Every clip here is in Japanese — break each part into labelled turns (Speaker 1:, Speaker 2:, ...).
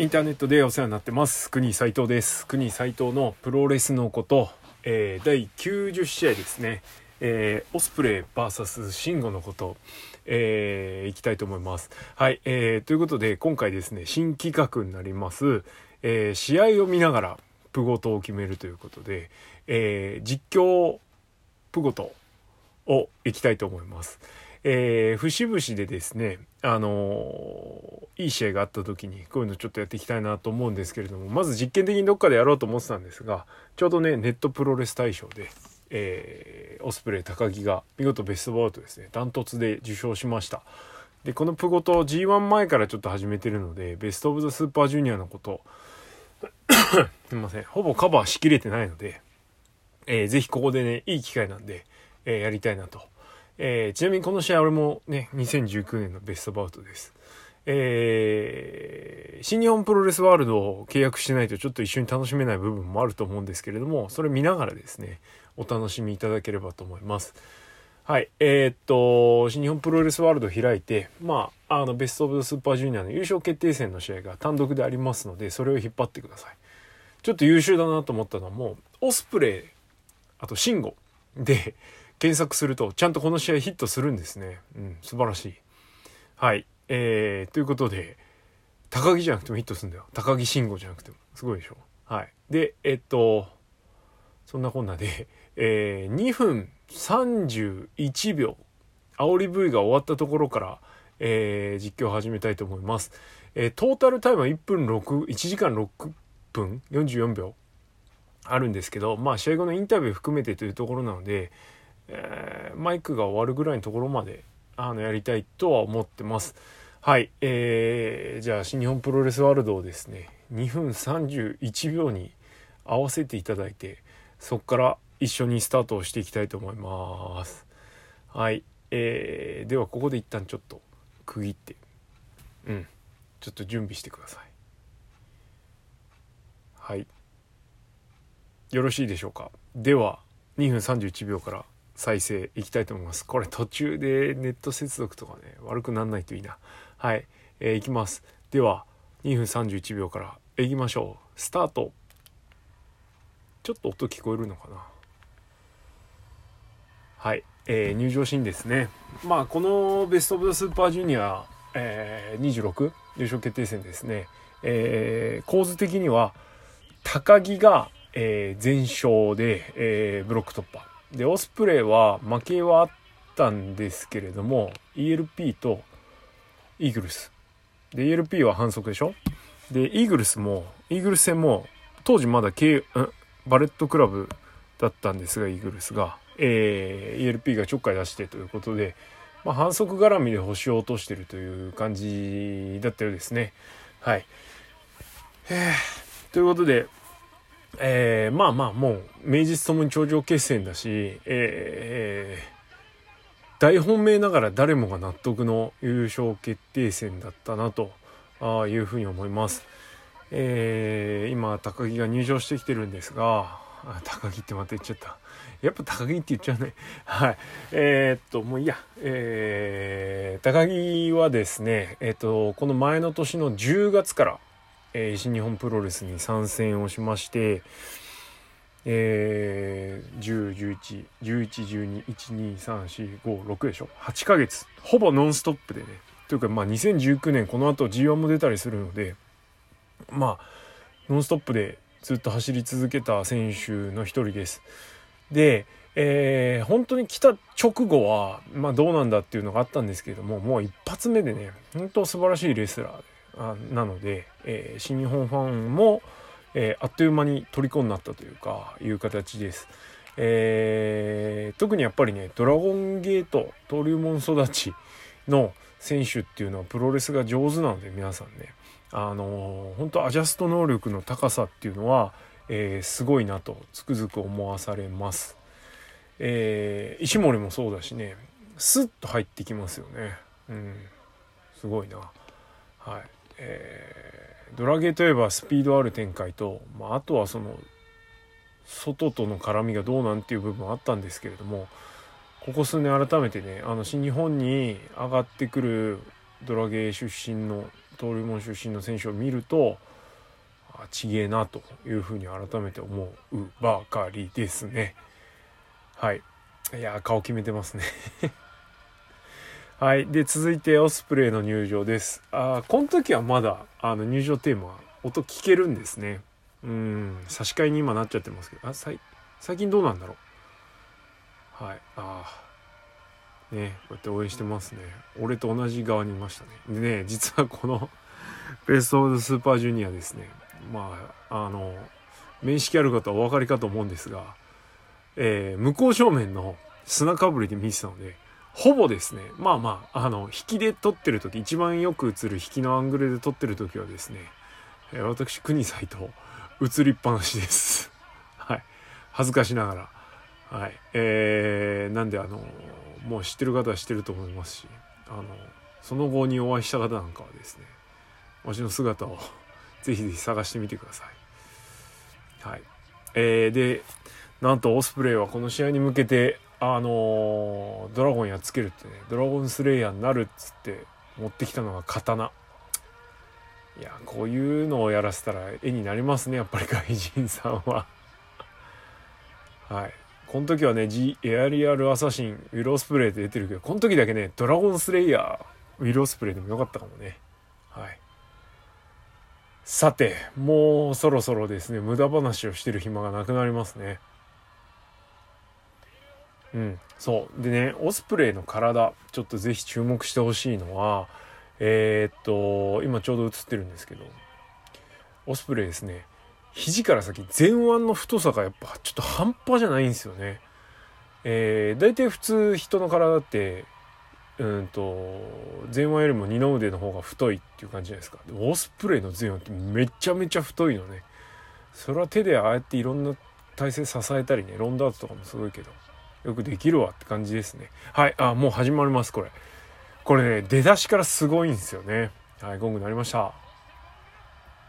Speaker 1: インターネットでお世話になってます。国斉藤です。国斉藤のプロレスのこと、えー、第90試合ですね、えー、オスプレイ VS シンゴのこと、えー、いきたいと思います。はい、えー、ということで今回ですね新企画になります、えー、試合を見ながらプゴトを決めるということで、えー、実況プゴトをいきたいと思います。えー、節々でですね、あのー、いい試合があった時にこういうのちょっとやっていきたいなと思うんですけれどもまず実験的にどっかでやろうと思ってたんですがちょうどねネットプロレス大賞で、えー、オスプレイ高木が見事ベストバウトですねダントツで受賞しました。でこのプゴと G1 前からちょっと始めてるのでベスト・オブ・ザ・スーパージュニアのこと すいませんほぼカバーしきれてないので、えー、ぜひここでねいい機会なんで、えー、やりたいなとえー、ちなみにこの試合俺もね、2019年のベストバウトです。えー、新日本プロレスワールドを契約しないとちょっと一緒に楽しめない部分もあると思うんですけれども、それ見ながらですね、お楽しみいただければと思います。はい。えー、っと、新日本プロレスワールド開いて、まあ、あの、ベストオブスーパージュニアの優勝決定戦の試合が単独でありますので、それを引っ張ってください。ちょっと優秀だなと思ったのも、オスプレイ、あとシンゴで、検索するとちゃんとこの試合ヒットするんですね。うん、素晴らしい。はい。えー、ということで、高木じゃなくてもヒットするんだよ。高木慎吾じゃなくても。すごいでしょ。はい。で、えっと、そんなこんなで、えー、2分31秒、煽り V が終わったところから、えー、実況を始めたいと思います。えー、トータルタイムは1分6、1時間6分44秒あるんですけど、まあ試合後のインタビュー含めてというところなので、えー、マイクが終わるぐらいのところまであのやりたいとは思ってます。はい、えー、じゃあ新日本プロレスワールドをですね2分31秒に合わせていただいてそこから一緒にスタートをしていきたいと思います。はい、えー、ではここで一旦ちょっと区切ってうんちょっと準備してください。はい。よろしいでしょうか。では2分31秒から再生いきたいと思います。これ途中でネット接続とかね、悪くならないといいな。はい、えー、いきます。では、2分31秒からいきましょう。スタート。ちょっと音聞こえるのかな？はい、えー、入場シーンですね。まあ、このベスト・オブ・ザ・スーパージュニア、えー、26優勝決定戦ですね。えー、構図的には、高木が、えー、全勝で、えー、ブロック突破。で、オスプレイは負けはあったんですけれども、ELP とイーグルス。で、ELP は反則でしょ？で、イーグルスも、イーグルス戦も、当時まだ K、バレットクラブだったんですが、イーグルスが、えー、ELP がちょっかい出してということで、まあ、反則絡みで星を落としてるという感じだったようですね。はい。えー、ということで、えー、まあまあもう名実ともに頂上決戦だし、えー、大本命ながら誰もが納得の優勝決定戦だったなというふうに思います。えー、今高木が入場してきてるんですが高木ってまた言っちゃった。やっぱ高木って言っちゃうね。はい。えー、っともういいや。えー、高木はですねえ、っとこの前の年の10月からえー、新日本プロレスに参戦をしまして、えー、10、11、11、12、1、2、3、4、5、6でしょ ?8 ヶ月。ほぼノンストップでね。というか、まあ、2019年この後 G1 も出たりするので、まあ、ノンストップでずっと走り続けた選手の一人です。で、えー、本当に来た直後は、まあどうなんだっていうのがあったんですけれども、もう一発目でね、本当素晴らしいレスラー、なので、えー、新日本ファンも、えー、あっという間に虜になったというかいう形です。えー、特にやっぱりねドラゴンゲート登竜門育ちの選手っていうのはプロレスが上手なので皆さんねあのー、本当アジャスト能力の高さっていうのは、えー、すごいなとつくづく思わされます。えー、石森もそうだしねスッと入ってきますよね。うん、すごいな。はい。えー、ドラゲーといえばスピードある展開と、まあ、あとはその外との絡みがどうなんていう部分あったんですけれどもここ数年改めてねあの新日本に上がってくるドラゲー出身の登竜門出身の選手を見るとちげえなというふうに改めて思うばかりですね。はい。いや顔決めてますね。はい。で続いてオスプレイの入場です。あこの時はまだあの入場テーマ音聞けるんですね。うん。差し替えに今なっちゃってますけど。あ最近どうなんだろう。はい。ああねこうやって応援してますね。俺と同じ側にいましたね。でね実はこの ベスト・オブ・スーパージュニアですね。まああの面識ある方はお分かりかと思うんですが、えー、向こう正面の砂かぶりで見てたのでほぼですね。まあまああの引きで撮ってる時一番よく映る引きのアングルで撮ってる時はですね、え、私国際と映りっぱなしです。はい。恥ずかしながら。はい。えー、なんであのもう知ってる方は知ってると思いますしあのその後にお会いした方なんかはですねわしの姿を ぜひぜひ探してみてください。はい。えー、で、なんとオスプレイはこの試合に向けて、あのー、ドラゴンやっつけるってね、ドラゴンスレイヤーになるっつって持ってきたのが刀。いや、こういうのをやらせたら絵になりますね、やっぱり外人さんは。はい。この時はね、G、エアリアルアサシン、ウィル・オスプレイって出てるけど、この時だけね、ドラゴンスレイヤー、ウィル・オスプレイでもよかったかもね。はい。さて、もうそろそろですね、無駄話をしてる暇がなくなりますね。うん、そう。でね、オスプレイの体、ちょっとぜひ注目してほしいのは、えー、っと、今ちょうど映ってるんですけど、オスプレイですね、肘から先、前腕の太さがやっぱちょっと半端じゃないんですよね。えー、大体普通人の体ってうんと前腕よりも二の腕の方が太いっていう感じじゃないですか。でオスプレイの前腕ってめちゃめちゃ太いのね。それは手でああやっていろんな体勢支えたりねロンダートとかもすごいけど。よくできるわって感じですね。はいあもう始まりますこれ。これね出だしからすごいんですよね。はいゴング鳴りました。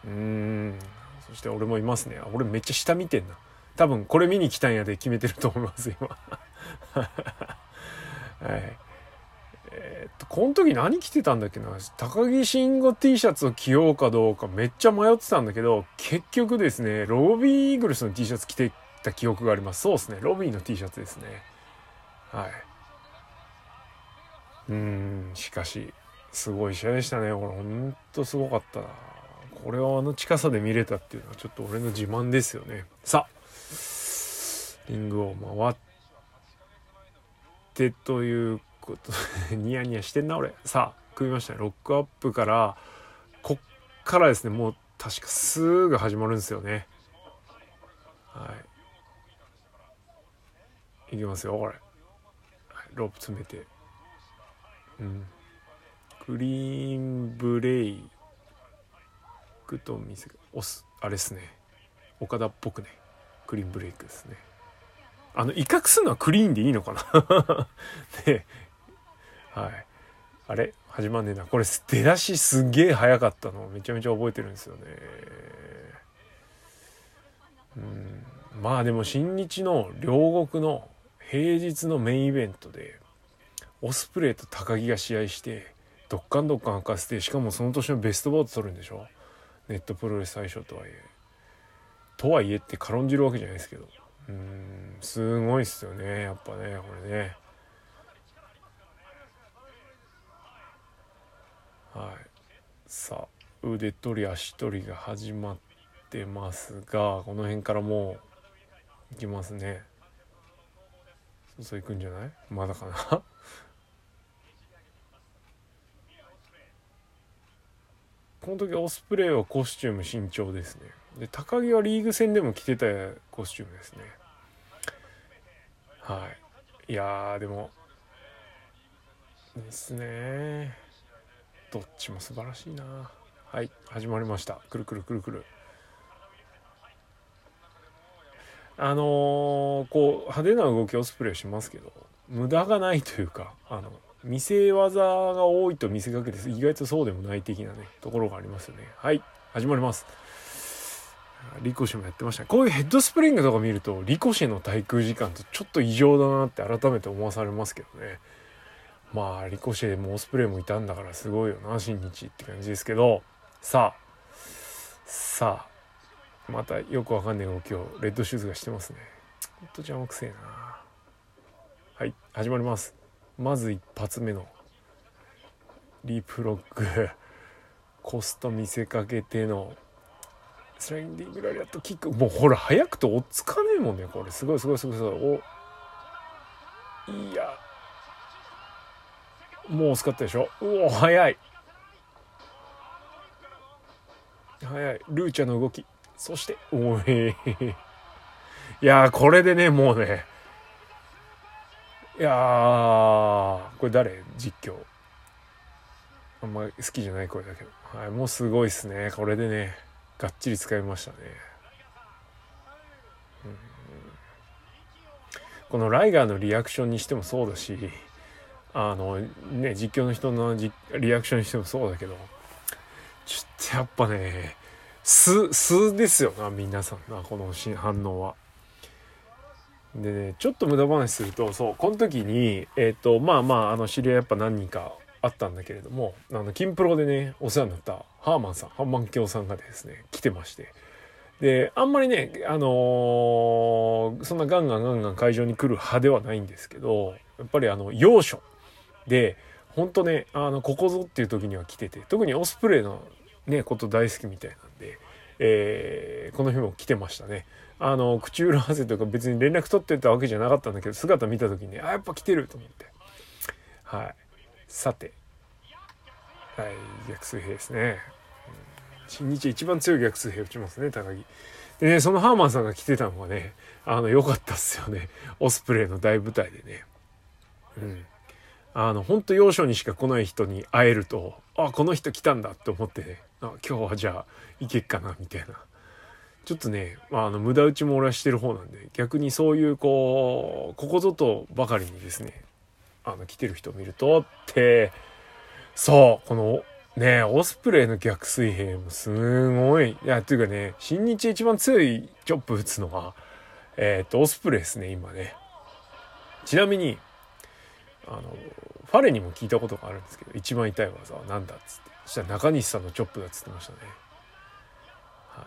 Speaker 1: うーん。そして俺もいますね。俺めっちゃ下見てんな。多分これ見に来たんやで決めてると思います今。はい。えー、っと、この時何着てたんだっけな。高木慎吾 T シャツを着ようかどうかめっちゃ迷ってたんだけど、結局ですね、ロビーイーグルスの T シャツ着てた記憶があります。そうですね、ロビーの T シャツですね。はい。うん、しかし、すごい試合でしたね。これほんとすごかったな。これをあの近さで見れたっていうのはちょっと俺の自慢ですよね。さあ、リングを回ってということ ニヤニヤしてんな俺さあ組みましたねロックアップからこっからですねもう確かすぐ始まるんですよねはいいきますよこれ、はい、ロープ詰めて。うん。クリーンブレイクと見せ押す。あれっすね。岡田っぽくね。クリーンブレイクですね。あの威嚇するのはクリーンでいいのかな？で はい。あれ？始まんねえな。これ出だしすげえ早かったの。めちゃめちゃ覚えてるんですよね。うん。まあでも新日の両国の平日のメインイベントでオスプレイと高木が試合してどっかんどっかん明かせてしかもその年のベストボート取るんでしょ？ネットプロレス最初とはいえ。とはいえって軽んじるわけじゃないですけど。うんすごいっすよねやっぱねこれね。はい。さあ腕取り足取りが始まってますがこの辺からもういきますね。そういくんじゃない？まだかな？この時オスプレイはコスチューム慎重ですね。で高木はリーグ戦でも着てたコスチュームですね。はい。いやでもですね。どっちも素晴らしいな。はい始まりました。くるくるくるくる。あのー、こう派手な動きオスプレイしますけど無駄がないというかあの見せ技が多いと見せかけて意外とそうでもない的なねところがありますよね。はい始まります。リコシェもやってました。こういうヘッドスプリングとか見るとリコシェの滞空時間ってちょっと異常だなって改めて思わされますけどね。まあリコシェもオスプレイもいたんだからすごいよな新日って感じですけど。さあさあまたよくわかんない動きをレッドシューズがしてますね。ほんと邪魔くせえな。はい始まります。まず一発目のリープロック。コスト見せかけての。スラインディングラリアットキック。もうほら早くて追っつかねえもんね。これ。すごいすごいすごいすごい。お。いや。もう惜しかったでしょ。うお早い。早い。ルーチャの動き。そしておいいやこれでねもうね。いやこれ誰？実況。あんま好きじゃない声だけど、はい、もうすごいっすね。これでねがっちり使いましたね、うん、このライガーのリアクションにしてもそうだしあのね実況の人のリアクションにしてもそうだけどちょっとやっぱね素素ですよな皆さんなこの反応は。でねちょっと無駄話するとそうこの時にえっ、ー、とまあまああの知り合いやっぱ何人かあったんだけれどもあの金プロでねお世話になったハーマンさんハーマン京さんがですね来てましてであんまりねあのー、そんなガンガンガンガン会場に来る派ではないんですけどやっぱりあの要所で本当ねあのここぞっていう時には来てて特にオスプレイのねこと大好きみたいな、えー、この日も来てましたね。あの口裏合わせとか別に連絡取ってたわけじゃなかったんだけど姿見た時にあやっぱ来てると思って。はい。さて。はい逆水平ですね、新日一番強い逆水平打ちますね高木。でねそのハーマンさんが来てたのがねあの良かったっすよね。オスプレイの大舞台でね。うん。あの本当要所にしか来ない人に会えるとあこの人来たんだって思ってね。あ今日はじゃあ行けっかなみたいな。ちょっとね、まあ、あの無駄打ちも俺はしてる方なんで逆にそういうこうここぞとばかりにですねあの来てる人を見るとってそうこのねオスプレイの逆水平もすごいいやっていうかね新日一番強いチョップ打つのはえっ、とオスプレイですね今ね。ちなみにあのファレにも聞いたことがあるんですけど一番痛い技は何だっつって。したら中西さんのチョップだっつってましたね。はい。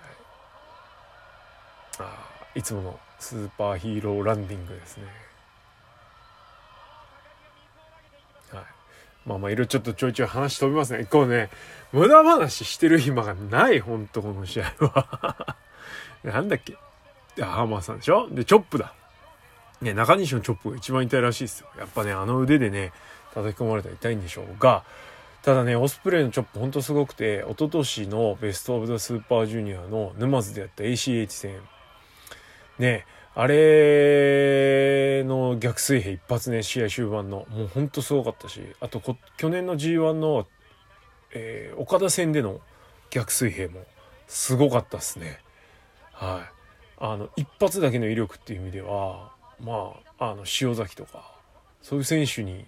Speaker 1: あいつものスーパーヒーローランディングですね。はい。まあまあいろいろちょっとちょいちょい話飛びますね。こうね無駄話してる暇がない本当この試合は。なんだっけ。ハーマーさんでしょ。でチョップだ。ね、中西のチョップが一番痛いらしいですよ。やっぱね、あの腕でね、叩き込まれたら痛いんでしょうが、ただね、オスプレイのチョップほんとすごくて、一昨年のベストオブザスーパージュニアの沼津でやった ACH 戦。ね、あれの逆水平一発ね、試合終盤の。もうほんとすごかったし、あと去年の G1 の、えー、岡田戦での逆水平もすごかったっすね。はい。あの、一発だけの威力っていう意味では、まあ、あの塩崎とかそういう選手に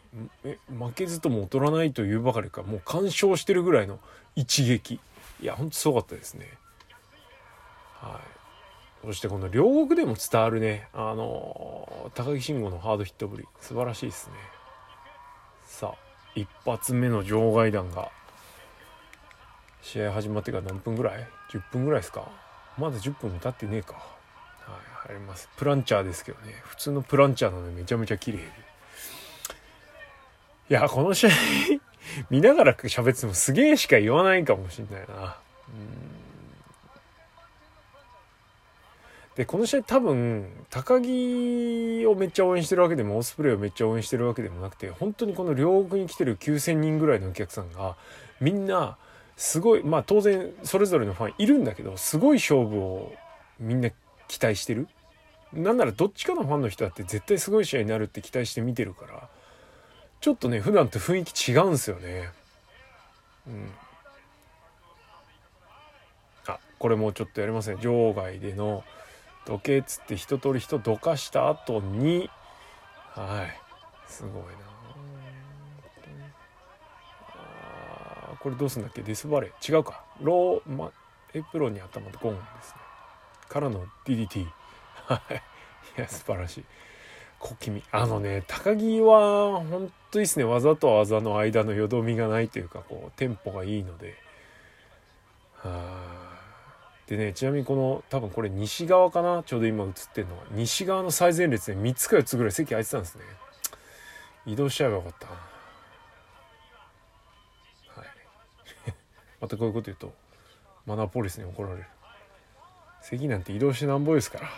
Speaker 1: 負けずとも劣らないというばかりかもう完勝してるぐらいの一撃いやほんとすごかったですね。はい、そしてこの両国でも伝わるねあの高木慎吾のハードヒットぶり素晴らしいですね。さあ一発目の場外弾が試合始まってから何分ぐらい ?10 分ぐらいですか？まだ10分も経ってねえか。はい、ありますプランチャーですけどね普通のプランチャーなのでめちゃめちゃ綺麗でいやこの試合見ながら喋ってもすげえしか言わないかもしんないな。でこの試合多分高木をめっちゃ応援してるわけでもオスプレイをめっちゃ応援してるわけでもなくて本当にこの両国に来てる9,000人ぐらいのお客さんがみんなすごいまあ当然それぞれのファンいるんだけどすごい勝負をみんな期待してる。なんならどっちかのファンの人だって絶対すごい試合になるって期待して見てるからちょっとね普段と雰囲気違うんですよね。うん。あこれもうちょっとやりますね場外での時計っつって一通り人どかした後にはい。すごいな。あこれどうすんだっけ？デスバレー？違うか。ローマエプロンに頭でゴンですね。からの DDT はい。いや素晴らしい。小気味。あのね高木は本当いいですね技と技の間のよどみがないというかこうテンポがいいので。はでねちなみにこの多分これ西側かな？ちょうど今映ってるのは。西側の最前列で3つか4つぐらい席空いてたんですね。移動しちゃえばよかった。はい。またこういうこと言うとマナーポリスに怒られる。席なんて移動してなんぼですから、はい、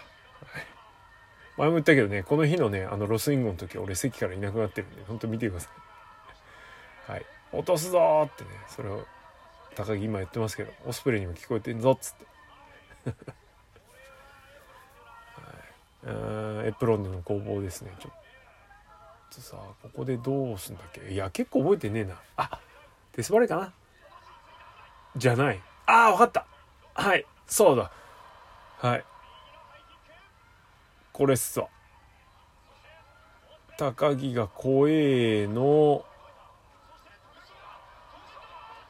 Speaker 1: 前も言ったけどねこの日のねあのロスインゴの時俺席からいなくなってるんでほんと見てください。はい。落とすぞってねそれを高木今言ってますけどオスプレイにも聞こえてんぞっつって。はい、エプロンでの攻防ですねちょっと。さここでどうすんだっけ？いや結構覚えてねえな。あデスバレーかな？じゃない。ああ分かった。はい。そうだ。はい。これっすわ。高木が怖えの。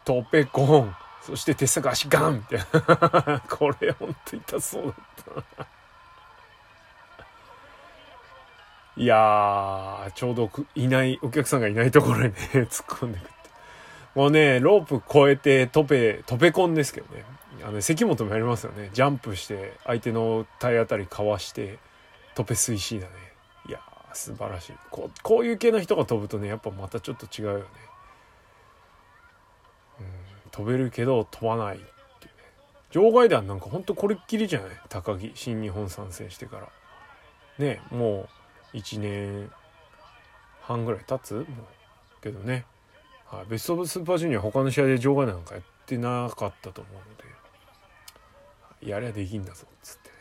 Speaker 1: トペコン。そして手探しガン。みたいなこれほんと痛そうだった。いやちょうどいないお客さんがいないところにね 突っ込んでくって。もうねロープ越えてトペトペコンですけどね。あの関本もやりますよね。ジャンプして相手の体当たりかわして。トペ水シーだね。いやー素晴らしい。こうこういう系の人が飛ぶとねやっぱまたちょっと違うよね。飛べるけど飛ばないっていうね。場外弾なんかほんとこれっきりじゃない？高木新日本参戦してから。ねもう1年半ぐらい経つ？もう。けどね、はい、ベスト・オブ・スーパージュニア他の試合で場外弾なんかやってなかったと思うので。やりゃできんだぞっつってね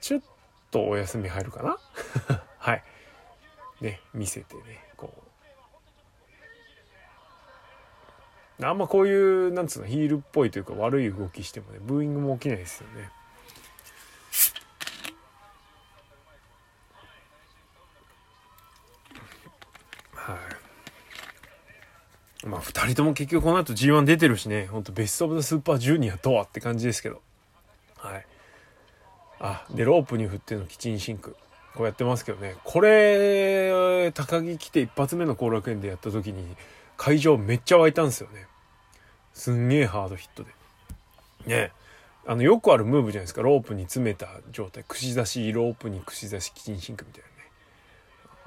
Speaker 1: ちょっとお休み入るかな？はい。ね見せてねこう。あんまこういうなんつうのヒールっぽいというか悪い動きしてもねブーイングも起きないですよね。はい。まあ2人とも結局この後 G1 出てるしね。ほんとベスト・オブ・ザ・スーパージュニアとはって感じですけど。はい。あでロープに振ってのキッチンシンク。こうやってますけどね。これ高木来て一発目の後楽園でやった時に会場めっちゃ湧いたんですよね。すんげえハードヒットで。ね。あのよくあるムーブじゃないですか。ロープに詰めた状態。串刺しロープに串刺しキッチンシンクみたい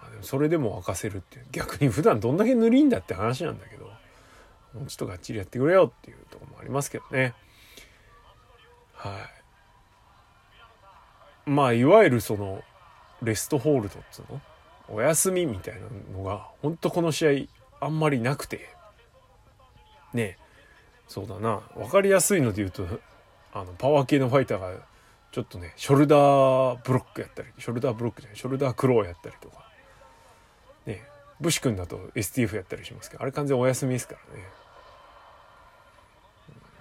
Speaker 1: なね。それでも沸かせるっていう。逆に普段どんだけ塗りんだって話なんだけど。もうちょっとがっちりやってくれよっていうとこもありますけどね。はい。まあいわゆるそのレストホールドっつうの？お休みみたいなのがほんとこの試合あんまりなくて。ね。そうだな。分かりやすいので言うとあのパワー系のファイターがちょっとねショルダーブロックやったりショルダーブロックじゃないショルダークローやったりとか。ね。ブシ君だと STF やったりしますけどあれ完全お休みですからね。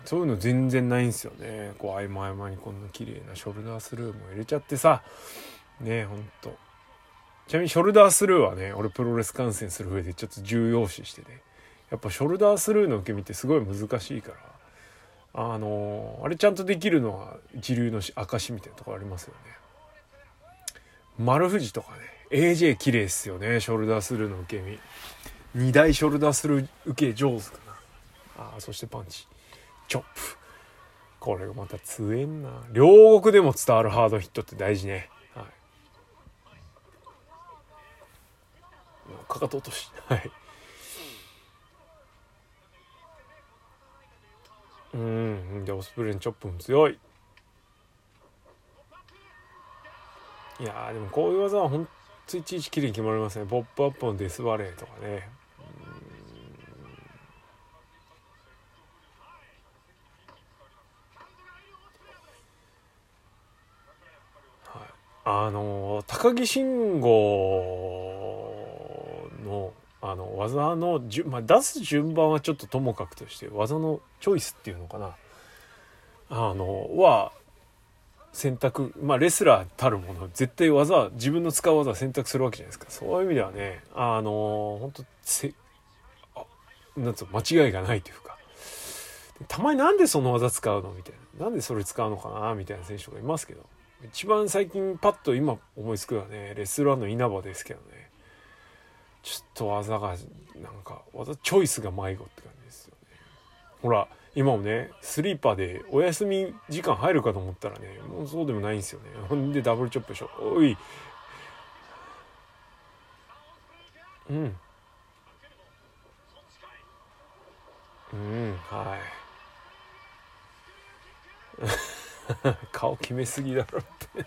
Speaker 1: そういうの全然ないんですよね。こう合間合間にこんな綺麗なショルダースルーも入れちゃってさ。ねえほんと。ちなみにショルダースルーはね俺プロレス観戦する上でちょっと重要視してねやっぱショルダースルーの受け身ってすごい難しいから。あのー、あれちゃんとできるのは一流の証みたいなとこありますよね。丸藤とかね AJ 綺麗っすよねショルダースルーの受け身。2大ショルダースルー受け上手かな。あそしてパンチ。チョップ。これがまた強えんな。両国でも伝わるハードヒットって大事ね。はい。かかと落とし。はい。うん。でオスプレイのチョップも強い。いやでもこういう技はほんといちいち綺麗に決まりますね。ポップアップのデスバレーとかね。あの高木慎吾のあの技のじゅ、まあ、出す順番はちょっとともかくとして技のチョイスっていうのかな。あのは選択まあレスラーたるもの絶対技自分の使う技を選択するわけじゃないですか。そういう意味ではねあの本当せなんつう間違いがないというか。たまになんでその技使うのみたいな。なんでそれ使うのかなみたいな選手がいますけど。一番最近パッと今思いつくのはねレスラーの稲葉ですけどね。ちょっと技がなんか技チョイスが迷子って感じですよね。ほら今もねスリーパーでお休み時間入るかと思ったらねもうそうでもないんですよね。ほんでダブルチョップでしょおい。うん。うんはい。顔決めすぎだろって。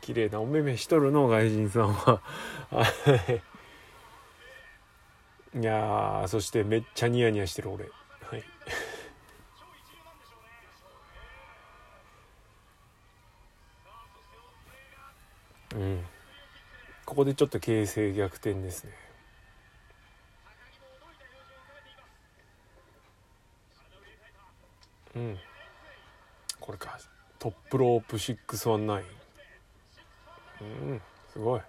Speaker 1: 綺麗なお目目しとるの外人さんは。い。やそしてめっちゃニヤニヤしてる俺。はい。うん。ここでちょっと形勢逆転ですね。うん。これか。トップロープ619うんすごい。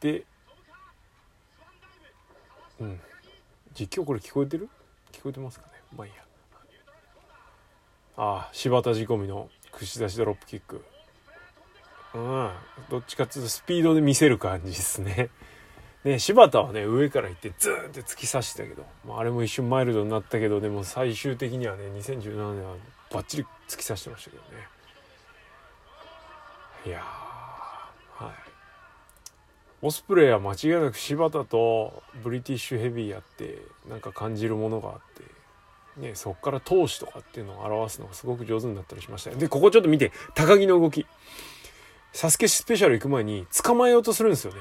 Speaker 1: でうん。実況これ聞こえてる？聞こえてますかね？まあいいや。ああ柴田仕込みの串刺しドロップキック。うん。どっちかっていうとスピードで見せる感じですね。ね柴田はね上から行ってズーンって突き刺してたけど、まあ、あれも一瞬マイルドになったけどでも最終的にはね2017年はバッチリ突き刺してましたけどね。いやはい。オスプレイは間違いなく柴田とブリティッシュヘビーやってなんか感じるものがあって、ね、そっから闘志とかっていうのを表すのがすごく上手になったりしましたでここちょっと見て高木の動き。サスケスペシャル行く前に捕まえようとするんですよね。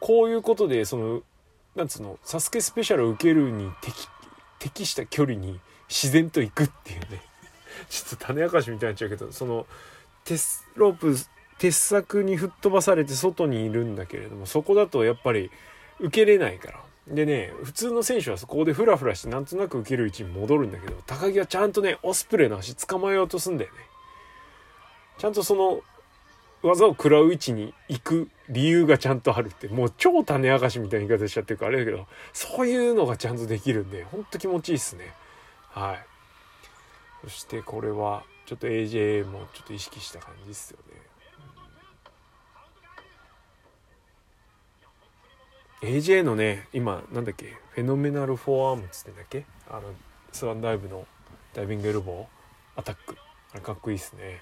Speaker 1: こういうことでそのなんつうのサスケスペシャルを受けるに適適した距離に自然と行くっていうね。ちょっと種明かしみたいになっちゃうけどそのテスロープ鉄柵に吹っ飛ばされて外にいるんだけれどもそこだとやっぱり受けれないから。でね普通の選手はそこでフラフラしてなんとなく受ける位置に戻るんだけど高木はちゃんとねオスプレイの足捕まえようとすんだよね。ちゃんとその技を食らう位置に行く理由がちゃんとあるってもう超種明かしみたいな言い方しちゃってるからあれだけどそういうのがちゃんとできるんでほんと気持ちいいっすね。はい。そしてこれはちょっと AJ もちょっと意識した感じですよね。AJ のね今なんだっけフェノメナルフォーアームっつってんだっけ？あのスワンダイブのダイビングエルボーアタック。あれかっこいいっすね。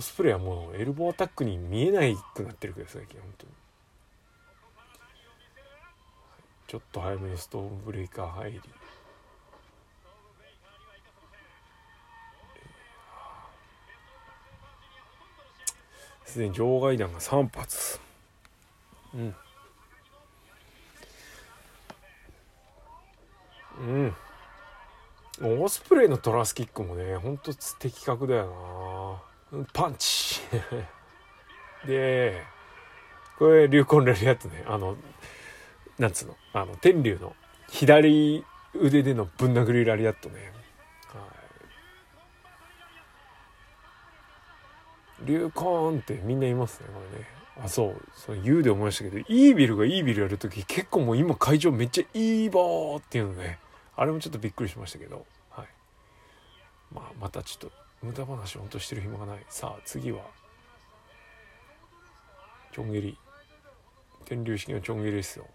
Speaker 1: オスプレイはもうエルボーアタックに見えないくなってるけど最近本当に。ちょっと早めにストーンブレイカー入り。すでに場外弾が3発。うん。うん。オスプレイのトラスキックもねほんと的確だよな。パンチ。でこれ流魂ラリアットね。あのなんつうの？あの天竜の左腕でのぶん殴りラリアットね、はい、流魂ってみんな言いますねこれね。あそうそう言うで思いましたけどイービルがイービルやる時結構もう今会場めっちゃいいボーっていうのね。あれもちょっとびっくりしましたけど、はい。まあ、またちょっと無駄話ほんとしてる暇がない。さあ、次は、ちょん切り。天竜式のちょん切りですよ。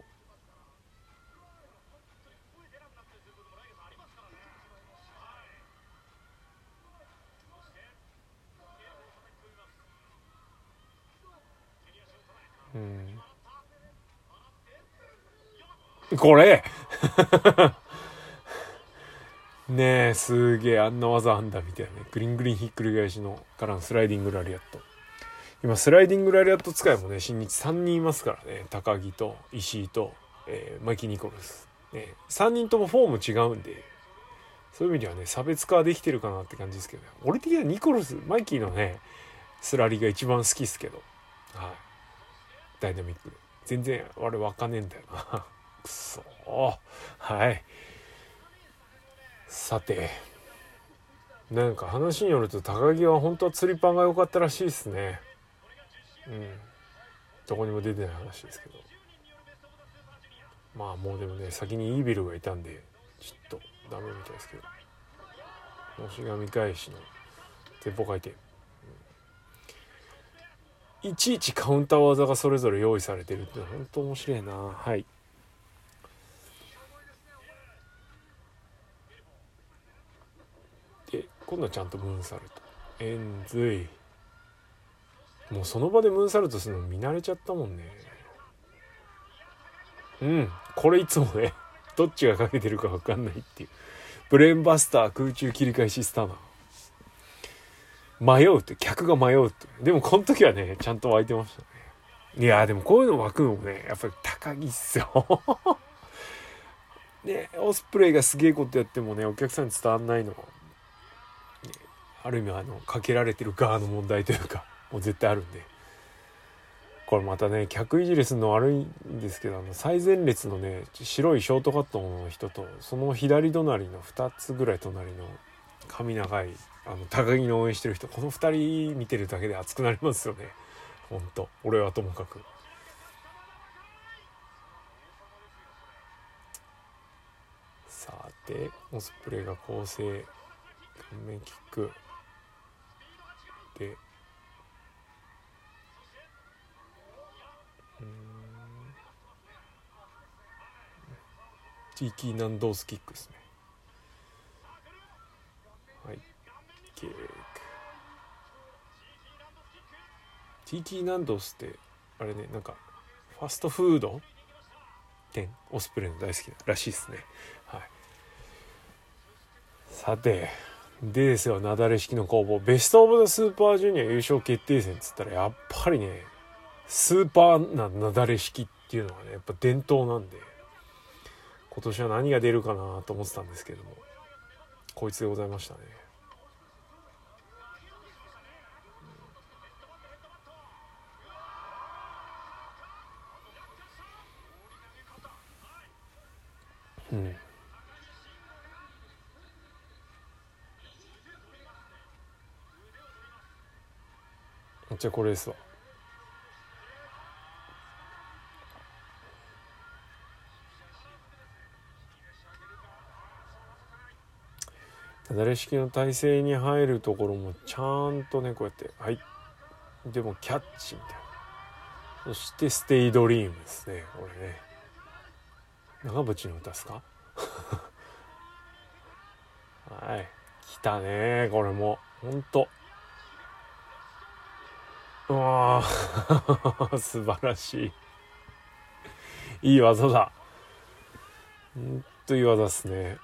Speaker 1: うん。これ ねえすげえあんな技あんだみたいなね。グリングリンひっくり返しのからのスライディングラリアット。今スライディングラリアット使いもね新日3人いますからね。高木と石井と、えー、マイキー・ニコルス、ね、3人ともフォーム違うんで。そういう意味ではね差別化できてるかなって感じですけど、ね、俺的にはニコルスマイキーのねスラリが一番好きっすけど。はい。ダイナミック。全然あれわかねえんだよな。くそはい。さて。なんか話によると高木は本当は釣りパンが良かったらしいですね。うん。どこにも出てない話ですけど。まあもうでもね先にイービルがいたんでちょっとダメみたいですけど。星神返しの鉄砲回転、うん。いちいちカウンター技がそれぞれ用意されてるって本当面白いな。はいで今度はちゃんとムーンサルト。エンズイもうその場でムーンサルトするの見慣れちゃったもんね。うん。これいつもね どっちがかけてるか分かんないっていう。ブレーンバスター空中切り返しスタナー。迷うって客が迷うって。でもこの時はねちゃんと湧いてましたね。いやでもこういうの湧くのもねやっぱり高木っすよ。ねオスプレイがすげえことやってもねお客さんに伝わんないの、ある意味あのかけられてる側の問題というか もう絶対あるんで。これまたね客いじりするの悪いんですけどあの最前列のね白いショートカットの人とその左隣の2つぐらい隣の髪長いあの高木の応援してる人この2人見てるだけで熱くなりますよね。ほんと俺はともかく。さてオスプレイが構成顔面キック。でティーキーナンドースキックですね。はい。キック。ティーキーナンドースってあれねなんかファストフード店オスプレイの大好きならしいですね。はい。さて。でですよなだれ式の攻防。ベスト・オブ・ザ・スーパージュニア優勝決定戦っつったらやっぱりねスーパーなだれ式っていうのがねやっぱ伝統なんで今年は何が出るかなと思ってたんですけどもこいつでございましたね。じゃこれですわ。なだれ式の体勢に入るところもちゃんとねこうやってはい。でもキャッチみたいな。そしてステイドリームですねこれね。長渕の歌ですか？はい。来たねこれも。ほんと。うわ 素晴らしい。いい技だ。ほんといい技っすね。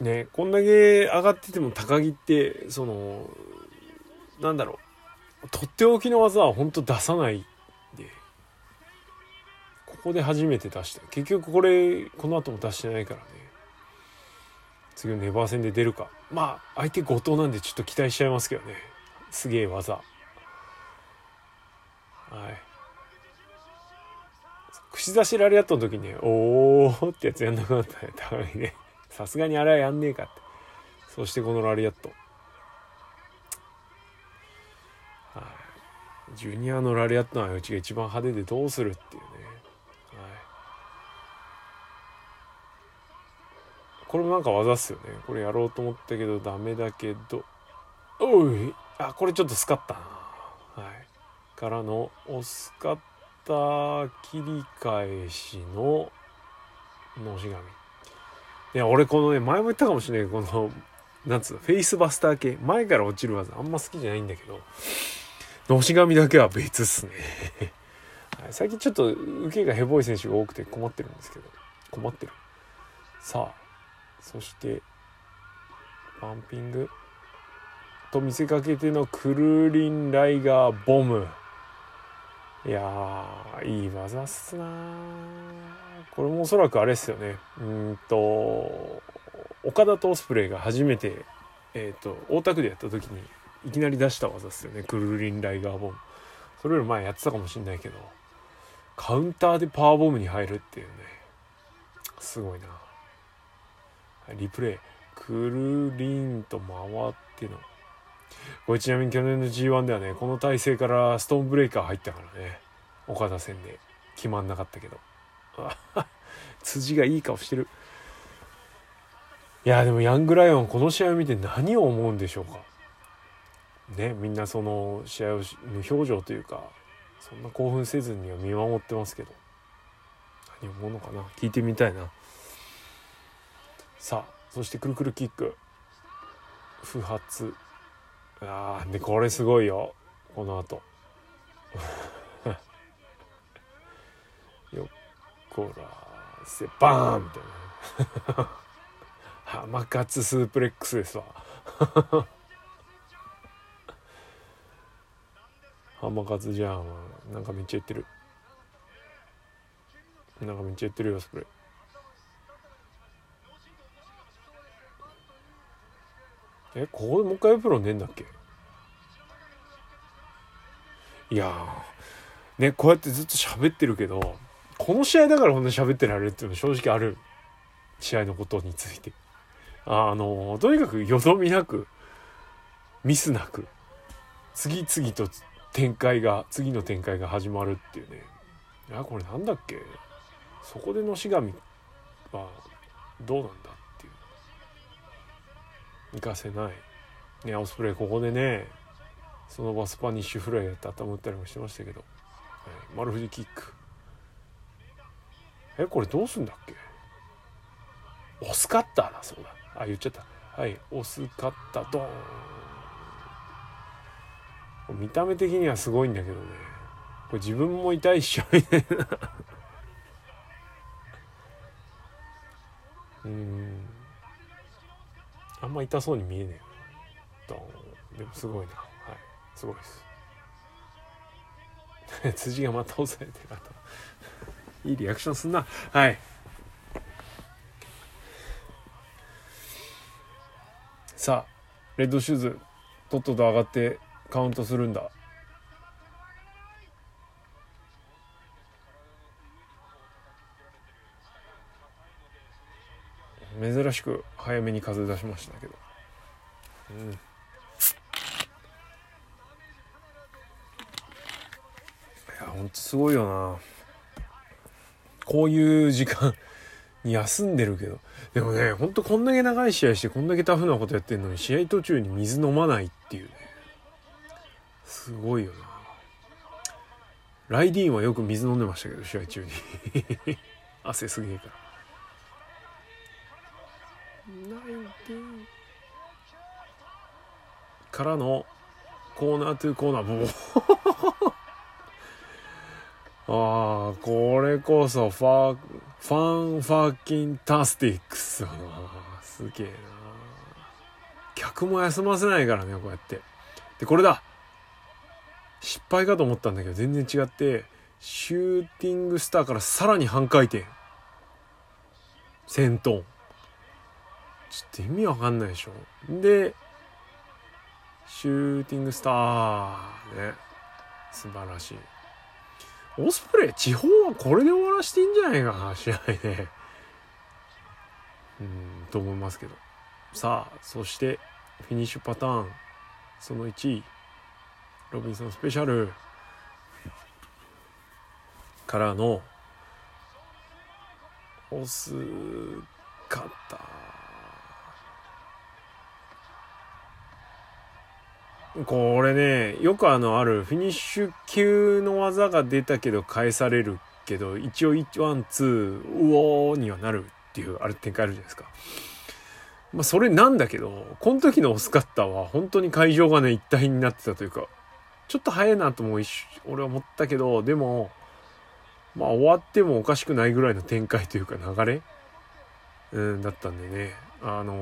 Speaker 1: ねこんだけ上がってても高木ってそのなんだろう。とっておきの技は本当出さないで。ここで初めて出した。結局これこの後も出してないからね。次のネバー戦で出るか。まあ相手後藤なんでちょっと期待しちゃいますけどね。すげえ技。はい。串刺しラリアットの時にねおーってやつやんなくなったね。高木ね。さすがにあれはやんねえかって。そしてこのラリアット。はい。ジュニアのラリアットの相打ちが一番派手でどうするっていうねはいこれもなんか技っすよね。これやろうと思ったけどダメだけど。おい。あこれちょっとスカったな。はい。からの押すかった切り返しののし紙いや俺このね前も言ったかもしれないこのなんつうのフェイスバスター系。前から落ちる技あんま好きじゃないんだけどのし紙だけは別っすね。はい、最近ちょっと受けがヘボい選手が多くて困ってるんですけど。困ってる。さあ。そしてパンピング。と見せかけてのクルーリンライガーボム。いやーいい技っすなこれもおそらくあれですよね。うんと岡田とオスプレイが初めて、えーと、大田区でやった時にいきなり出した技ですよね。クルーリンライガーボム。それより前やってたかもしんないけどカウンターでパワーボムに入るっていうね。すごいな。リプレイクルーリンと回っての。これちなみに去年の G1 ではねこの体勢からストーンブレイカー入ったからね。岡田戦で。決まんなかったけど。辻がいい顔してる。いやでもヤングライオンこの試合を見て何を思うんでしょうか。ねみんなその試合を無表情というかそんな興奮せずには見守ってますけど。何思うのかな。聞いてみたいな。さあそしてくるくるキック。不発。あーでこれすごいよ。この後。よっこらせ。バーンみたいな。浜勝スープレックスですわ。浜勝じゃんなんかめっちゃ言ってる。なんかめっちゃ言ってるよそれ。えここでもう一回エプロンねんだっけ？いやねこうやってずっと喋ってるけどこの試合だからほんと喋ってられるっていうのは正直ある。試合のことについて。あのとにかくよどみなくミスなく次々と展開が次の展開が始まるっていうね。いやこれなんだっけ？そこでのし神はどうなんだ？行かせない。ねオスプレイここでねその場スパニッシュフライやって頭打ったりもしてましたけど、はい、丸藤キック。えこれどうすんだっけ？オスカッターだそうだ。あ言っちゃった。はいオスカッタードーン。見た目的にはすごいんだけどね。これ自分も痛いっしょみたいな。うん。あんま痛そうに見えねえドン。でもすごいな。はい。すごいです。辻がまた押さえてるた いいリアクションすんな。はい。さあレッドシューズとっとと上がってカウントするんだ。珍しく早めに風出しましたけど。うん。いやほんとすごいよな。こういう時間に休んでるけど。でもねほんとこんだけ長い試合してこんだけタフなことやってんのに試合途中に水飲まないっていうね。すごいよな。ライディーンはよく水飲んでましたけど試合中に。汗すげえから。からの corner to corner もう。ああこれこそファ fan-fucking-tastics だなすげえな客も休ませないからねこうやって。でこれだ。失敗かと思ったんだけど全然違ってシューティングスターからさらに半回転。先頭。ちょっと意味わかんないでしょ。でシューティングスターね。素晴らしい。オスプレイ地方はこれで終わらしていいんじゃないかな試合で。うんと思いますけど。さあそしてフィニッシュパターン。その1位。ロビンソンスペシャル。からのオスカッタこれねよくあのあるフィニッシュ級の技が出たけど返されるけど一応ワンツーうおーにはなるっていうある展開あるじゃないですか。まあそれなんだけどこの時のオスカッターは本当に会場がね一体になってたというかちょっと早いなとも俺は思ったけどでもまあ終わってもおかしくないぐらいの展開というか流れ、うん、だったんでねあの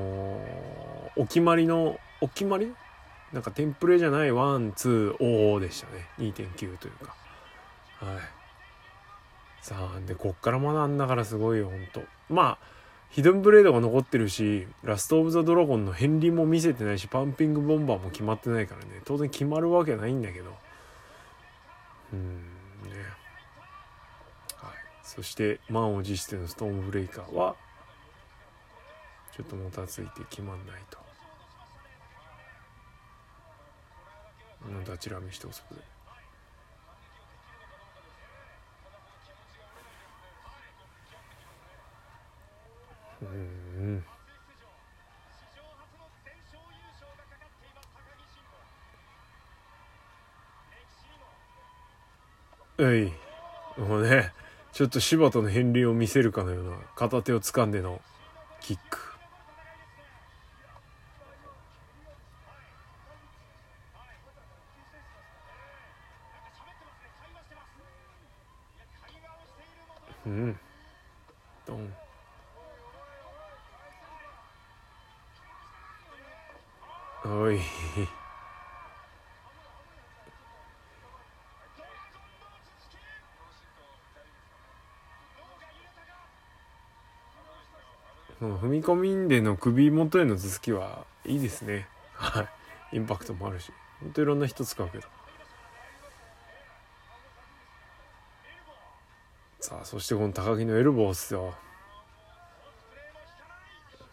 Speaker 1: ー、お決まりのお決まりなんかテンプレじゃないワンツーオーでしたね。2.9というか。はい。さあでこっから学んだからすごいよほんと。まあヒドンブレードが残ってるしラスト・オブ・ザ・ドラゴンの片鱗も見せてないしパンピング・ボンバーも決まってないからね。当然決まるわけないんだけど。うんね。はい。そして満を持してのストームブレイカーはちょっともたついて決まんないと。のダチラめしておそこで。うん。うい。もうねちょっと柴田の片鱗を見せるかのような片手を掴んでのキック。うん。ドン。おい。踏み込みんでの首元への頭突きはいいですね。はい。インパクトもあるし。ほんといろんな人使うけど。さあそしてこの高木のエルボーっすよ。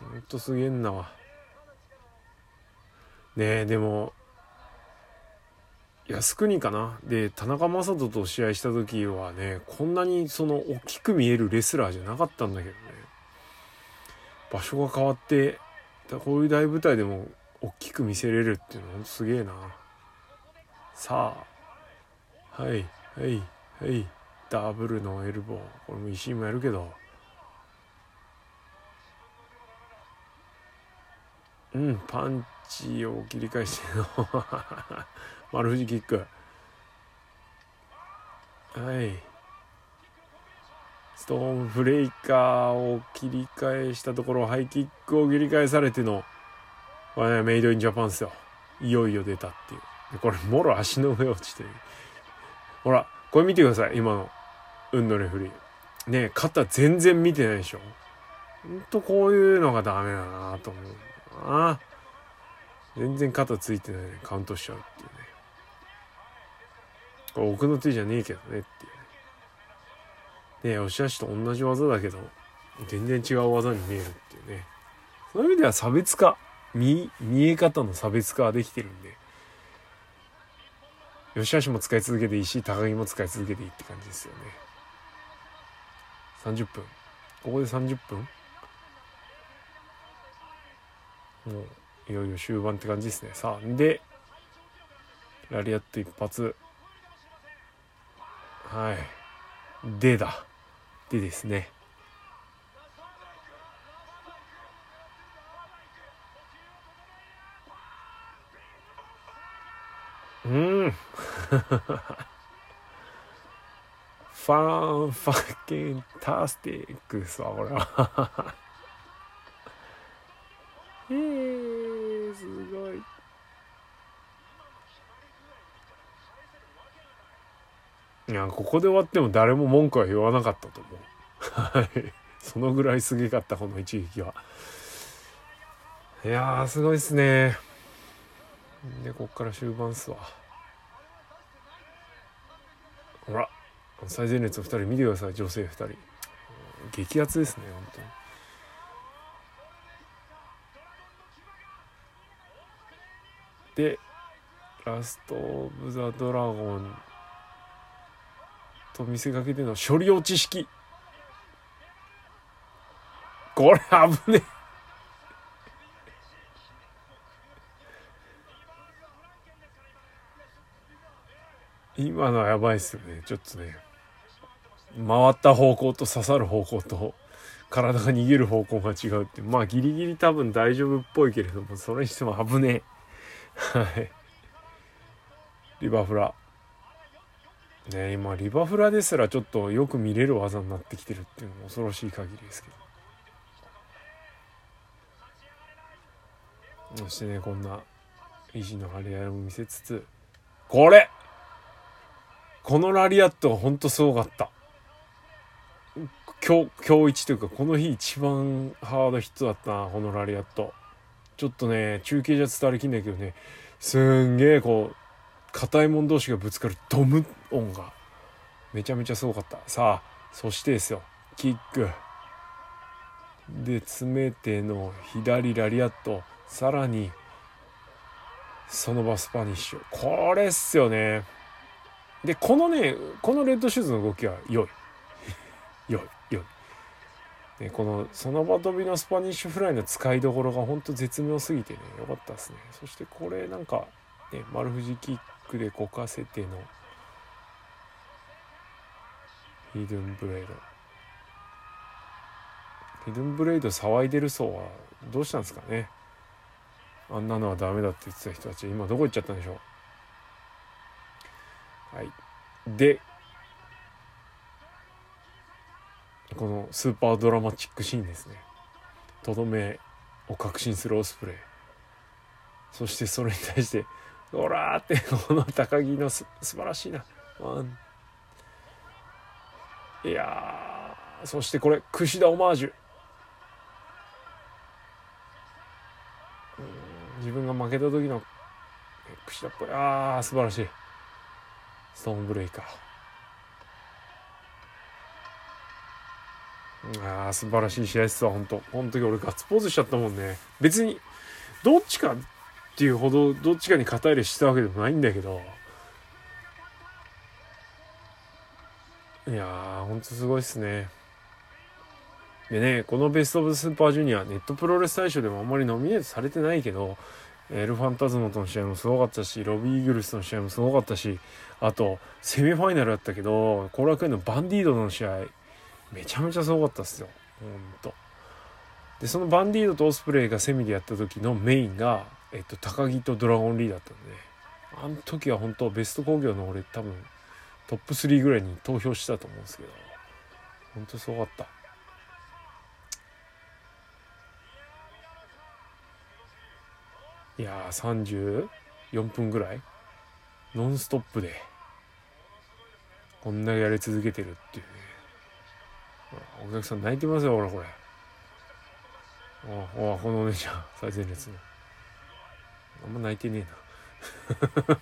Speaker 1: ほんとすげえんなわ。ねえでも靖国かな？で田中将人と試合した時はねこんなにその大きく見えるレスラーじゃなかったんだけどね。場所が変わってこういう大舞台でも大きく見せれるっていうのほんとすげえな。さあはいはいはい。ダブルのエルボーこれも石井もやるけど。うんパンチを切り返しての。丸藤キック。はい。ストーンブレイカーを切り返したところハイキックを切り返されての。これねメイドインジャパンですよ。いよいよ出たっていう。これもろ足の上落ちてほらこれ見てください今の。運のレフリー。ね肩全然見てないでしょ。ほんとこういうのがダメだなと思うな。全然肩ついてないね。カウントしちゃうっていうね。これ奥の手じゃねえけどねっていうね。ね押し足と同じ技だけど全然違う技に見えるっていうね。そういう意味では差別化。見見え方の差別化はできてるんで。吉橋も使い続けていいし高木も使い続けていいって感じですよね。30分。ここで30分？もういよいよ終盤って感じですね。さあでラリアット一発。はい。でだ。でですね。うん。ファンファッキンタスティックさこれはえー、すごいいやここで終わっても誰も文句は言わなかったと思うはいそのぐらいすげかったこの一撃はいやーすごいっすねでこっから終盤っすわほら最前列2人見てください女性2人。激アツですね本当に。でラスト・オブ・ザ・ドラゴンと見せかけての処理落ち式。これ危ねえ。今のはやばいっすよねちょっとね。回った方向と刺さる方向と体が逃げる方向が違うってまあギリギリ多分大丈夫っぽいけれどもそれにしても危ねえ。はい。リバフラ。ね今リバフラですらちょっとよく見れる技になってきてるっていうのも恐ろしい限りですけど。そしてねこんな意地の張り合いを見せつつこれ！このラリアットがほんとすごかった。今日今日一というかこの日一番ハードヒットだったなこのラリアットちょっとね中継じゃ伝わりきんないけどねすんげえこう硬いもん同士がぶつかるドム音がめちゃめちゃすごかった。さあそしてですよキック。で詰めての左ラリアットさらにその場スパニッシュ。これっすよね。でこのねこのレッドシューズの動きは良い。良い。良いね、このその場飛びのスパニッシュフライの使いどころがほんと絶妙すぎてね良かったですね。そしてこれなんかね丸藤キックでこかせてのヒドゥンブレイド。ヒドゥンブレイド騒いでる層はどうしたんですかね。あんなのはダメだって言ってた人たち今どこ行っちゃったんでしょう。はい。でこのスーパードラマチックシーンですね。とどめを確信するオスプレイ。そしてそれに対して「オラ!」ってこの高木のす素晴らしいな、いやそしてこれ櫛田オマージュ。自分が負けた時の櫛田っぽい。ああ素晴らしい。ストーンブレイカー。ああ素晴らしい試合っすわ本当。本当に俺ガッツポーズしちゃったもんね。別にどっちかっていうほどどっちかに肩入れしたわけでもないんだけど。いやーほんとすごいっすね。でねこのベスト・オブ・スーパージュニアネットプロレス大賞でもあんまりノミネートされてないけどエルファンタズモとの試合もすごかったしロビー・イーグルスとの試合もすごかったしあとセミファイナルだったけど後楽園のバンディードの試合めちゃめちゃすごかったっすよ。ほんと。でそのバンディードとオスプレイがセミでやった時のメインが、えっと、高木とドラゴンリーだったんであの時は本当ベスト工業の俺多分トップ3ぐらいに投票したと思うんですけど本当すごかった。いやー34分ぐらいノンストップでこんなやり続けてるっていうね。お客さん泣いてますよほらこれ。おおこのお姉ちゃん最前列の。あんま泣いてねえな。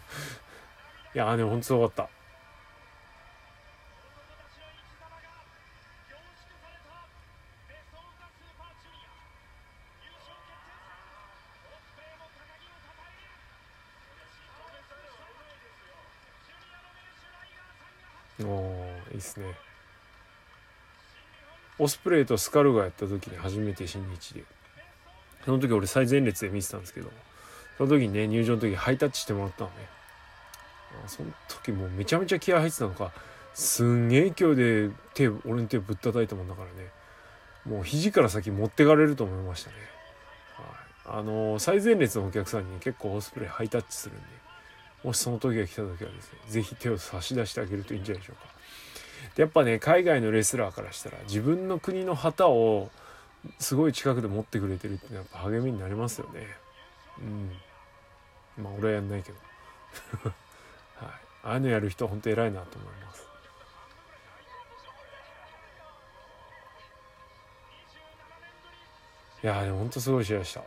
Speaker 1: いやでもほんとすごかった。おいいっすね。オスプレイとスカルがやった時に初めて新日で。その時俺最前列で見てたんですけど。その時にね入場の時ハイタッチしてもらったのね。その時もうめちゃめちゃ気合入ってたのか。すんげえ勢いで手俺の手ぶったたいたもんだからね。もう肘から先持ってかれると思いましたね、はい、あの最前列のお客さんに結構オスプレイハイタッチするんで。もしその時が来た時はですね是非手を差し出してあげるといいんじゃないでしょうか。でやっぱね海外のレスラーからしたら自分の国の旗をすごい近くで持ってくれてるってやっぱ励みになりますよね。うん。まあ俺はやんないけど。はい。ああいうのやる人は本当偉いなと思います。いやでも本当すごい試合でした。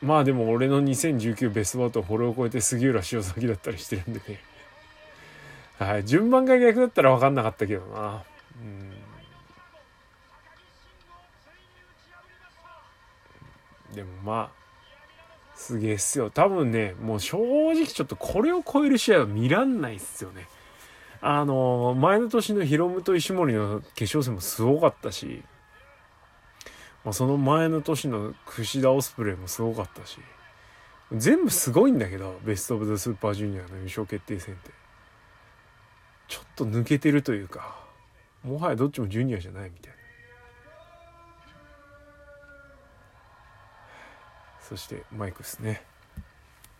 Speaker 1: まあでも俺の2019ベストバウトこれを超えて杉浦塩崎だったりしてるんでね。はい。順番が逆だったら分かんなかったけどな。うん。でもまあすげえっすよ。多分ねもう正直ちょっとこれを超える試合は見らんないっすよね。あの前の年のヒロムと石森の決勝戦もすごかったし。まあ、その前の年の櫛田オスプレイもすごかったし。全部すごいんだけどベスト・オブ・ザ・スーパージュニアの優勝決定戦って。ちょっと抜けてるというかもはやどっちもジュニアじゃないみたいな。そしてマイクですね。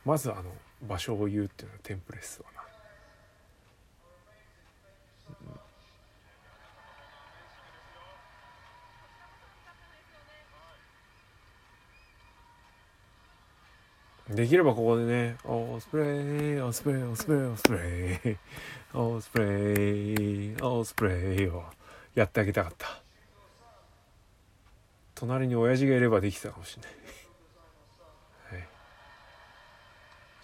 Speaker 1: まずあの場所を言うっていうのはテンプレっすわな。できればここでね、オスプレイ、オスプレイ、オスプレイ、オスプレイ、オスプレイ、オスプレイをやってあげたかった。隣に親父がいればできたかもしれない。はい。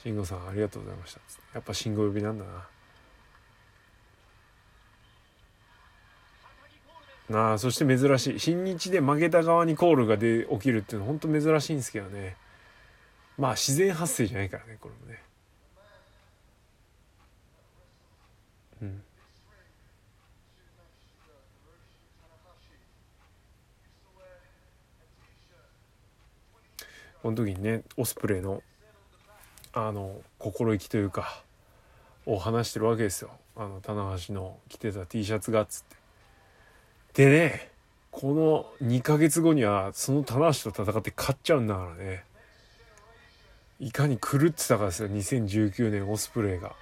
Speaker 1: 慎吾さんありがとうございました。やっぱ慎吾呼びなんだな。なあそして珍しい新日で負けた側にコールがで起きるっていうのは本当珍しいんですけどねまあ自然発生じゃないからねこれもね。うん。この時にねオスプレイのあの心意気というかを話してるわけですよ。あの棚橋の着てた T シャツがっつって。でねこの2ヶ月後にはその棚橋と戦って勝っちゃうんだからね。いかに狂ってたかですよ2019年オスプレイが。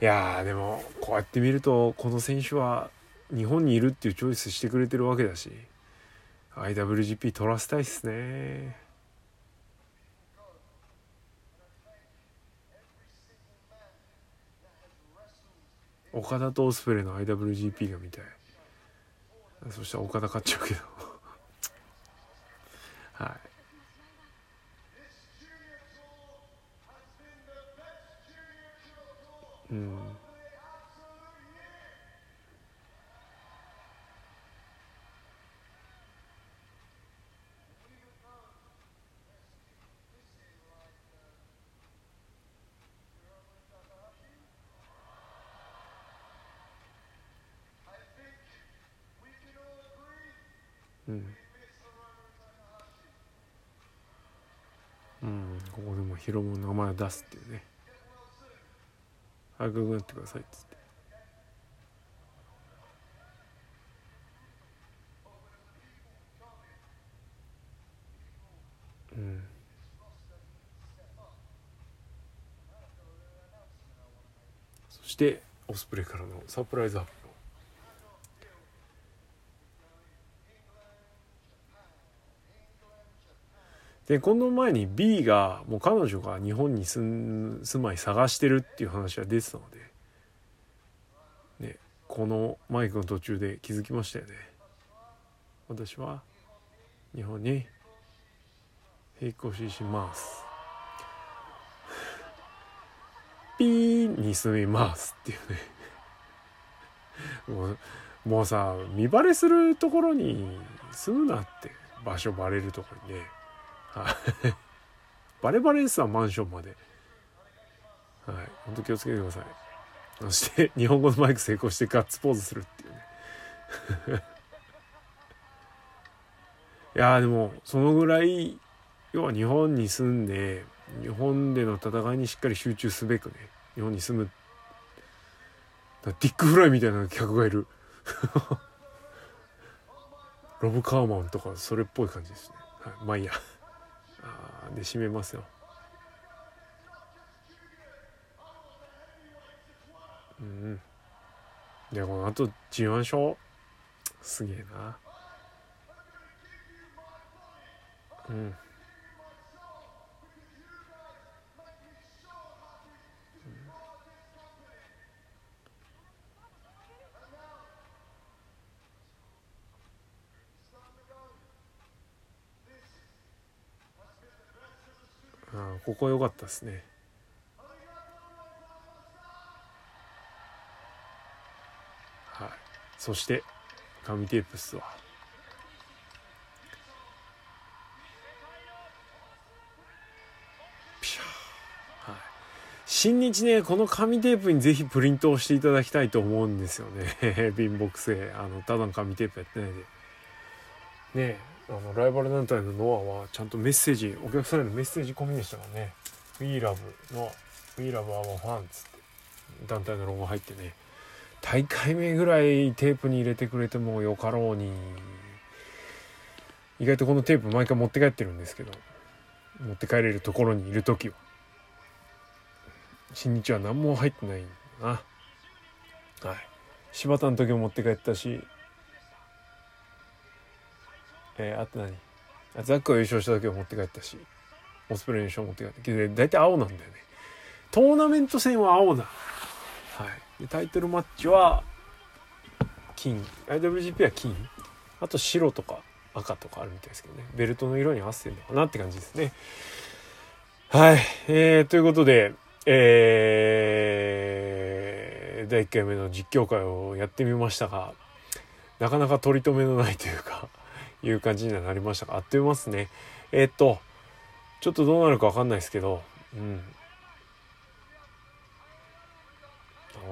Speaker 1: いやでもこうやって見るとこの選手は日本にいるっていうチョイスしてくれてるわけだし IWGP 取らせたいっすね。岡田とオスプレイの IWGP が見たい。そしたら岡田勝っちゃうけど。はい。うん。うん、うん、ここでもヒロムの名前を出すっていうね。早くなってくださいっつって。うん。そしてオスプレイからのサプライズアップでこの前に B がもう彼女が日本に住住まい探してるっていう話が出てたので、ね、このマイクの途中で気づきましたよね。私は日本に引っ越しします。ピーに住みますっていうね。もうもうさ見バレするところに住むなって場所バレるところにね。バレバレですわ、マンションまで。はい。ほんと気をつけてください。そして、日本語のマイク成功してガッツポーズするっていうね。いやでも、そのぐらい、要は日本に住んで、日本での戦いにしっかり集中すべくね、日本に住む。ディック・フライみたいな客がいる。ロブ・カーマンとかそれっぽい感じですね。はい、まあいいや。で締めますよ。うんでこのあと G1 勝すげえな。うん。あここ良かったですね。はい。そして紙テープっすわ。はい。新日ねこの紙テープにぜひプリントをしていただきたいと思うんですよね。貧乏くせあのただの紙テープやってないで。ねえ。あのライバル団体のノアはちゃんとメッセージお客さんへのメッセージ込みでしたからね「WeLove」の「WeLove Our Fans」って。団体のロゴ入ってね。大会目ぐらいテープに入れてくれてもよかろうに。意外とこのテープ毎回持って帰ってるんですけど。持って帰れるところにいる時は。新日は何も入ってないな。はい。柴田の時も持って帰ったしえー、あと何？ザックが優勝した時は持って帰ったしオスプレイ優勝持って帰った。けど大体青なんだよね。トーナメント戦は青なはい。でタイトルマッチは金。IWGP は金。あと白とか赤とかあるみたいですけどね。ベルトの色に合わせてるのかなって感じですね。はい。えー、ということでえー、第1回目の実況会をやってみましたがなかなか取り留めのないというかいう感じにはなりました、あっという間ですね。えー、っと、ちょっとどうなるかわかんないですけど、うん。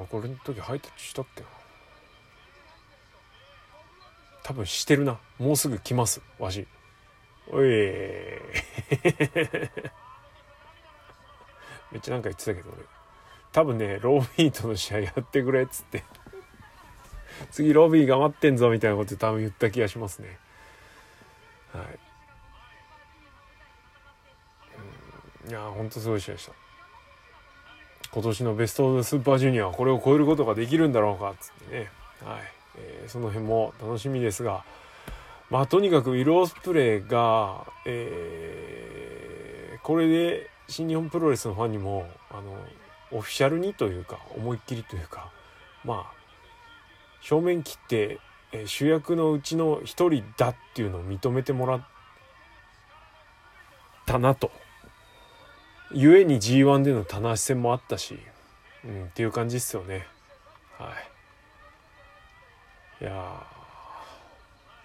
Speaker 1: あ、これの時ハイタッチしたっけな。多分してるな。もうすぐ来ます、わし。おい。めっちゃなんか言ってたけど俺多分ねロビーとの試合やってくれっつって次ロビーが待ってんぞみたいなこと多分言った気がしますねはい。いやほんとすごい試合でした。今年のベストスーパージュニアはこれを超えることができるんだろうかっつってね。はい、えー、その辺も楽しみですがまあとにかくウィル・オスプレイが、えー、これで新日本プロレスのファンにもあのオフィシャルにというか思いっきりというかまあ正面切って、え、主役のうちの一人だっていうのを認めてもらったなと。ゆえに G1 での棚橋戦もあったし、うん、っていう感じですよね。はい。いや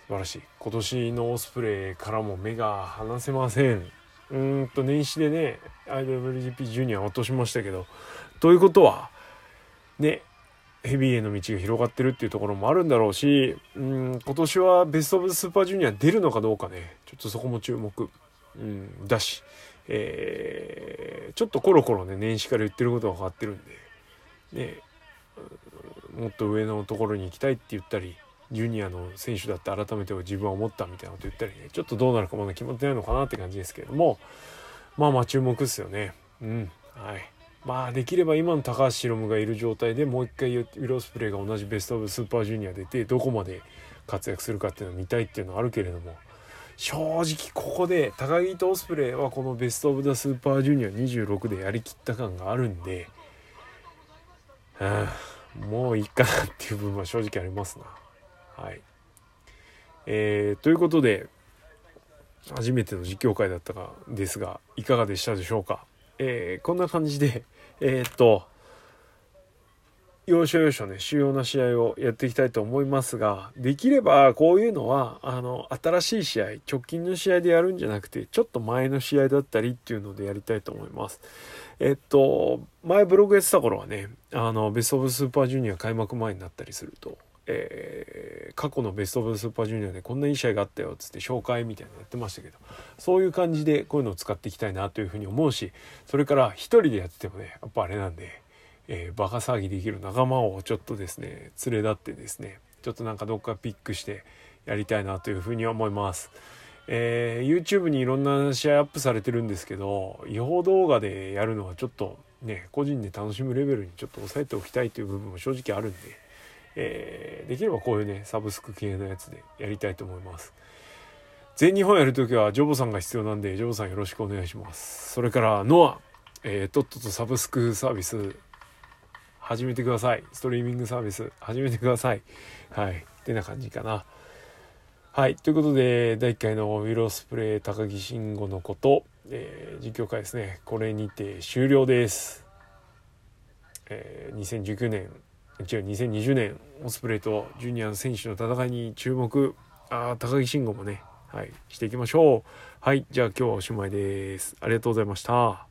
Speaker 1: 素晴らしい。今年のオスプレイからも目が離せません。うんと年始でね IWGP ジュニア落としましたけどということはねヘビーへの道が広がってるっていうところもあるんだろうしうん今年はベスト・オブ・スーパージュニア出るのかどうかね。ちょっとそこも注目、うん、だし、えー、ちょっとコロコロね年始から言ってることが変わってるんで。ねもっと上のところに行きたいって言ったりジュニアの選手だって改めて自分は思ったみたいなこと言ったりね。ちょっとどうなるかまだ決まってないのかなって感じですけれども。まあまあ注目ですよね。うんはい。まあできれば今の高橋宏夢がいる状態でもう一回ウィロスプレイが同じベスト・オブ・スーパージュニア出てどこまで活躍するかっていうのを見たいっていうのはあるけれども正直ここで高木とオスプレイはこのベスト・オブ・ザ・スーパージュニア26でやりきった感があるんで、うん、もういいかなっていう部分は正直ありますな。はい。えー、ということで初めての実況会だったかですがいかがでしたでしょうか？えー、こんな感じでえー、っと要所要所ね主要な試合をやっていきたいと思いますができればこういうのはあの新しい試合直近の試合でやるんじゃなくてちょっと前の試合だったりっていうのでやりたいと思います。えっと前ブログやってた頃はねあのベスト・オブ・スーパージュニア開幕前になったりするとえー、過去のベスト・オブ・スーパージュニアでこんないい試合があったよっつって紹介みたいなのやってましたけどそういう感じでこういうのを使っていきたいなというふうに思うしそれから一人でやっててもねやっぱあれなんで、えー、バカ騒ぎできる仲間をちょっとですね連れ立ってですねちょっとなんかどっかピックしてやりたいなというふうに思います。えー、YouTube にいろんな試合アップされてるんですけど違法動画でやるのはちょっとね個人で楽しむレベルにちょっと抑えておきたいという部分も正直あるんで。えー、できればこういうねサブスク系のやつでやりたいと思います。全日本やるときはジョボさんが必要なんでジョボさんよろしくお願いします。それからノア、えー、とっととサブスクサービス始めてください。ストリーミングサービス始めてください。はい。ってな感じかな。はい。ということで第1回のウィロスプレイ高木慎吾のこと、えー、実況会ですね。これにて終了です、えー、2019年違う2020年オスプレイとジュニアの選手の戦いに注目。あ高木慎吾もねはいしていきましょう。はいじゃあ今日はおしまいです。ありがとうございました。